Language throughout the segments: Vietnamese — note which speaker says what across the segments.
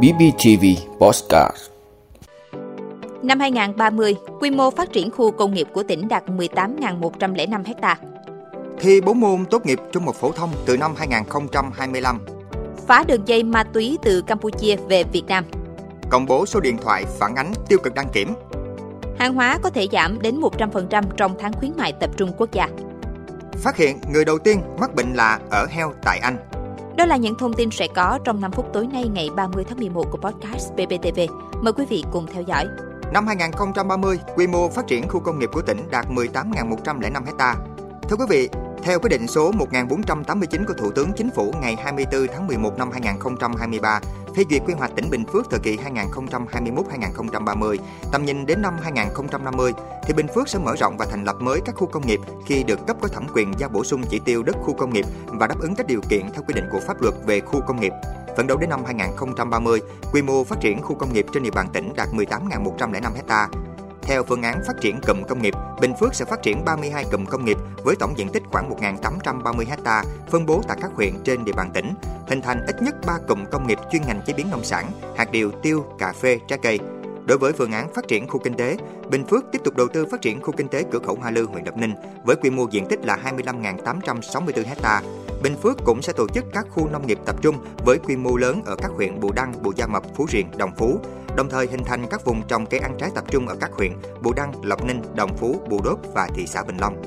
Speaker 1: BBTV Postcard
Speaker 2: Năm 2030, quy mô phát triển khu công nghiệp của tỉnh đạt 18.105 ha.
Speaker 3: Thi 4 môn tốt nghiệp trung học phổ thông từ năm 2025.
Speaker 2: Phá đường dây ma túy từ Campuchia về Việt Nam.
Speaker 3: Công bố số điện thoại phản ánh tiêu cực đăng kiểm.
Speaker 2: Hàng hóa có thể giảm đến 100% trong tháng khuyến mại tập trung quốc gia.
Speaker 3: Phát hiện người đầu tiên mắc bệnh lạ ở heo tại Anh.
Speaker 2: Đó là những thông tin sẽ có trong 5 phút tối nay ngày 30 tháng 11 của podcast BBTV. Mời quý vị cùng theo dõi.
Speaker 3: Năm 2030, quy mô phát triển khu công nghiệp của tỉnh đạt 18.105 ha. Thưa quý vị, theo quyết định số 1489 của Thủ tướng Chính phủ ngày 24 tháng 11 năm 2023 phê duyệt quy hoạch tỉnh Bình Phước thời kỳ 2021-2030, tầm nhìn đến năm 2050, thì Bình Phước sẽ mở rộng và thành lập mới các khu công nghiệp khi được cấp có thẩm quyền giao bổ sung chỉ tiêu đất khu công nghiệp và đáp ứng các điều kiện theo quy định của pháp luật về khu công nghiệp. Phấn đấu đến năm 2030, quy mô phát triển khu công nghiệp trên địa bàn tỉnh đạt 18.105 ha. Theo phương án phát triển cụm công nghiệp, Bình Phước sẽ phát triển 32 cụm công nghiệp với tổng diện tích khoảng 1.830 ha, phân bố tại các huyện trên địa bàn tỉnh, hình thành ít nhất 3 cụm công nghiệp chuyên ngành chế biến nông sản, hạt điều, tiêu, cà phê, trái cây. Đối với phương án phát triển khu kinh tế, Bình Phước tiếp tục đầu tư phát triển khu kinh tế cửa khẩu Hoa Lư, huyện Đập Ninh với quy mô diện tích là 25.864 ha. Bình Phước cũng sẽ tổ chức các khu nông nghiệp tập trung với quy mô lớn ở các huyện Bù Đăng, Bù Gia Mập, Phú Riềng, Đồng Phú, đồng thời hình thành các vùng trồng cây ăn trái tập trung ở các huyện Bù Đăng, Lộc Ninh, Đồng Phú, Bù Đốp và thị xã Bình Long.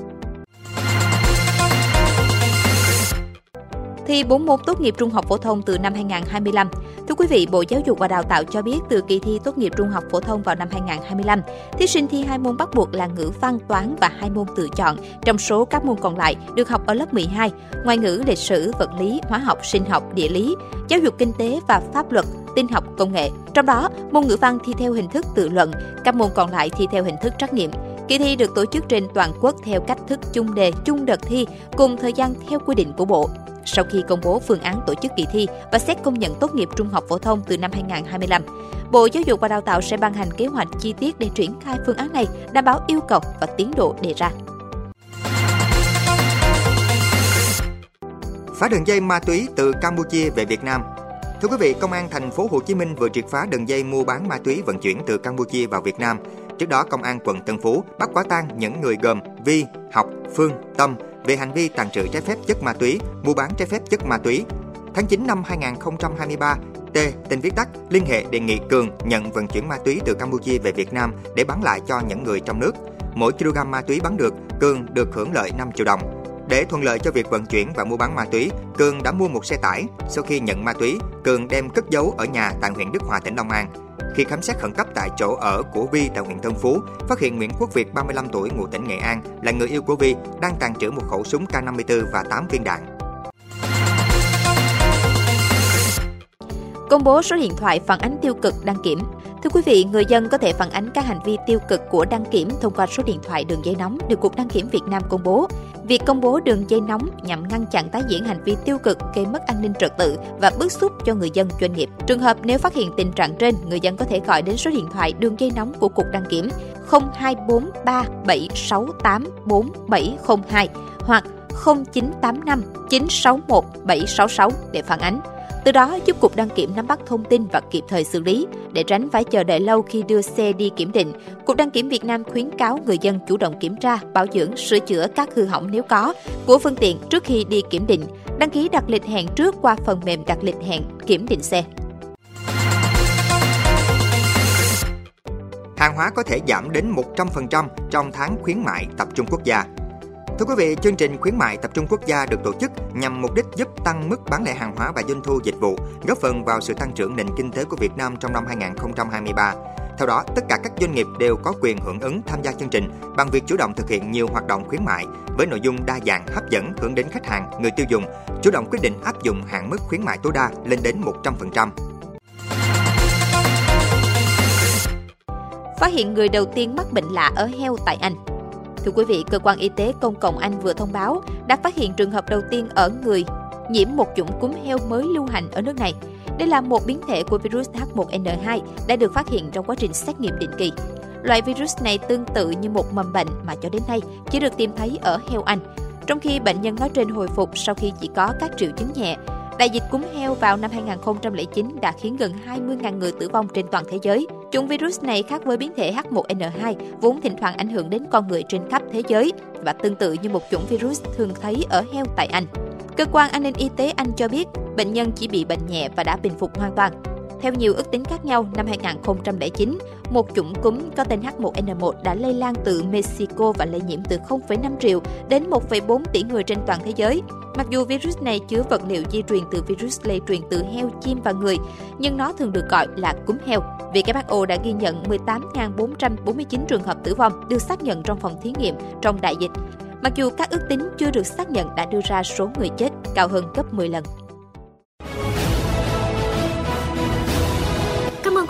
Speaker 2: thi 4 môn tốt nghiệp trung học phổ thông từ năm 2025. Thưa quý vị, Bộ Giáo dục và Đào tạo cho biết từ kỳ thi tốt nghiệp trung học phổ thông vào năm 2025, thí sinh thi hai môn bắt buộc là ngữ văn, toán và hai môn tự chọn. Trong số các môn còn lại được học ở lớp 12, ngoại ngữ, lịch sử, vật lý, hóa học, sinh học, địa lý, giáo dục kinh tế và pháp luật, tin học, công nghệ. Trong đó, môn ngữ văn thi theo hình thức tự luận, các môn còn lại thi theo hình thức trắc nghiệm. Kỳ thi được tổ chức trên toàn quốc theo cách thức chung đề, chung đợt thi, cùng thời gian theo quy định của Bộ sau khi công bố phương án tổ chức kỳ thi và xét công nhận tốt nghiệp trung học phổ thông từ năm 2025. Bộ Giáo dục và Đào tạo sẽ ban hành kế hoạch chi tiết để triển khai phương án này, đảm bảo yêu cầu và tiến độ đề ra.
Speaker 3: Phá đường dây ma túy từ Campuchia về Việt Nam Thưa quý vị, Công an thành phố Hồ Chí Minh vừa triệt phá đường dây mua bán ma túy vận chuyển từ Campuchia vào Việt Nam. Trước đó, Công an quận Tân Phú bắt quả tang những người gồm Vi, Học, Phương, Tâm về hành vi tàn trữ trái phép chất ma túy, mua bán trái phép chất ma túy. Tháng 9 năm 2023, T, tên viết tắt, liên hệ đề nghị Cường nhận vận chuyển ma túy từ Campuchia về Việt Nam để bán lại cho những người trong nước. Mỗi kg ma túy bán được, Cường được hưởng lợi 5 triệu đồng. Để thuận lợi cho việc vận chuyển và mua bán ma túy, Cường đã mua một xe tải. Sau khi nhận ma túy, Cường đem cất giấu ở nhà tại huyện Đức Hòa, tỉnh Long An. Khi khám xét khẩn cấp tại chỗ ở của Vi tại huyện Tân Phú, phát hiện Nguyễn Quốc Việt 35 tuổi ngụ tỉnh Nghệ An là người yêu của Vi đang tàng trữ một khẩu súng K54 và 8 viên đạn.
Speaker 2: Công bố số điện thoại phản ánh tiêu cực đăng kiểm. Thưa quý vị, người dân có thể phản ánh các hành vi tiêu cực của đăng kiểm thông qua số điện thoại đường dây nóng được Cục Đăng kiểm Việt Nam công bố. Việc công bố đường dây nóng nhằm ngăn chặn tái diễn hành vi tiêu cực gây mất an ninh trật tự và bức xúc cho người dân doanh nghiệp. Trường hợp nếu phát hiện tình trạng trên, người dân có thể gọi đến số điện thoại đường dây nóng của Cục Đăng kiểm 0243768472 hoặc 0985 961 766 để phản ánh. Từ đó giúp Cục Đăng kiểm nắm bắt thông tin và kịp thời xử lý. Để tránh phải chờ đợi lâu khi đưa xe đi kiểm định, Cục Đăng kiểm Việt Nam khuyến cáo người dân chủ động kiểm tra, bảo dưỡng, sửa chữa các hư hỏng nếu có của phương tiện trước khi đi kiểm định. Đăng ký đặt lịch hẹn trước qua phần mềm đặt lịch hẹn kiểm định xe.
Speaker 3: Hàng hóa có thể giảm đến 100% trong tháng khuyến mại tập trung quốc gia. Thưa quý vị, chương trình khuyến mại tập trung quốc gia được tổ chức nhằm mục đích giúp tăng mức bán lẻ hàng hóa và doanh thu dịch vụ, góp phần vào sự tăng trưởng nền kinh tế của Việt Nam trong năm 2023. Theo đó, tất cả các doanh nghiệp đều có quyền hưởng ứng tham gia chương trình bằng việc chủ động thực hiện nhiều hoạt động khuyến mại với nội dung đa dạng, hấp dẫn hướng đến khách hàng, người tiêu dùng, chủ động quyết định áp dụng hạn mức khuyến mại tối đa lên đến 100%.
Speaker 2: Phát hiện người đầu tiên mắc bệnh lạ ở heo tại Anh Thưa quý vị, cơ quan y tế công cộng Anh vừa thông báo đã phát hiện trường hợp đầu tiên ở người nhiễm một chủng cúm heo mới lưu hành ở nước này. Đây là một biến thể của virus H1N2 đã được phát hiện trong quá trình xét nghiệm định kỳ. Loại virus này tương tự như một mầm bệnh mà cho đến nay chỉ được tìm thấy ở heo Anh. Trong khi bệnh nhân nói trên hồi phục sau khi chỉ có các triệu chứng nhẹ, Đại dịch cúm heo vào năm 2009 đã khiến gần 20.000 người tử vong trên toàn thế giới. Chủng virus này khác với biến thể H1N2 vốn thỉnh thoảng ảnh hưởng đến con người trên khắp thế giới và tương tự như một chủng virus thường thấy ở heo tại Anh. Cơ quan an ninh y tế Anh cho biết, bệnh nhân chỉ bị bệnh nhẹ và đã bình phục hoàn toàn. Theo nhiều ước tính khác nhau, năm 2009, một chủng cúm có tên H1N1 đã lây lan từ Mexico và lây nhiễm từ 0,5 triệu đến 1,4 tỷ người trên toàn thế giới. Mặc dù virus này chứa vật liệu di truyền từ virus lây truyền từ heo, chim và người, nhưng nó thường được gọi là cúm heo. WHO đã ghi nhận 18.449 trường hợp tử vong được xác nhận trong phòng thí nghiệm trong đại dịch. Mặc dù các ước tính chưa được xác nhận đã đưa ra số người chết cao hơn gấp 10 lần.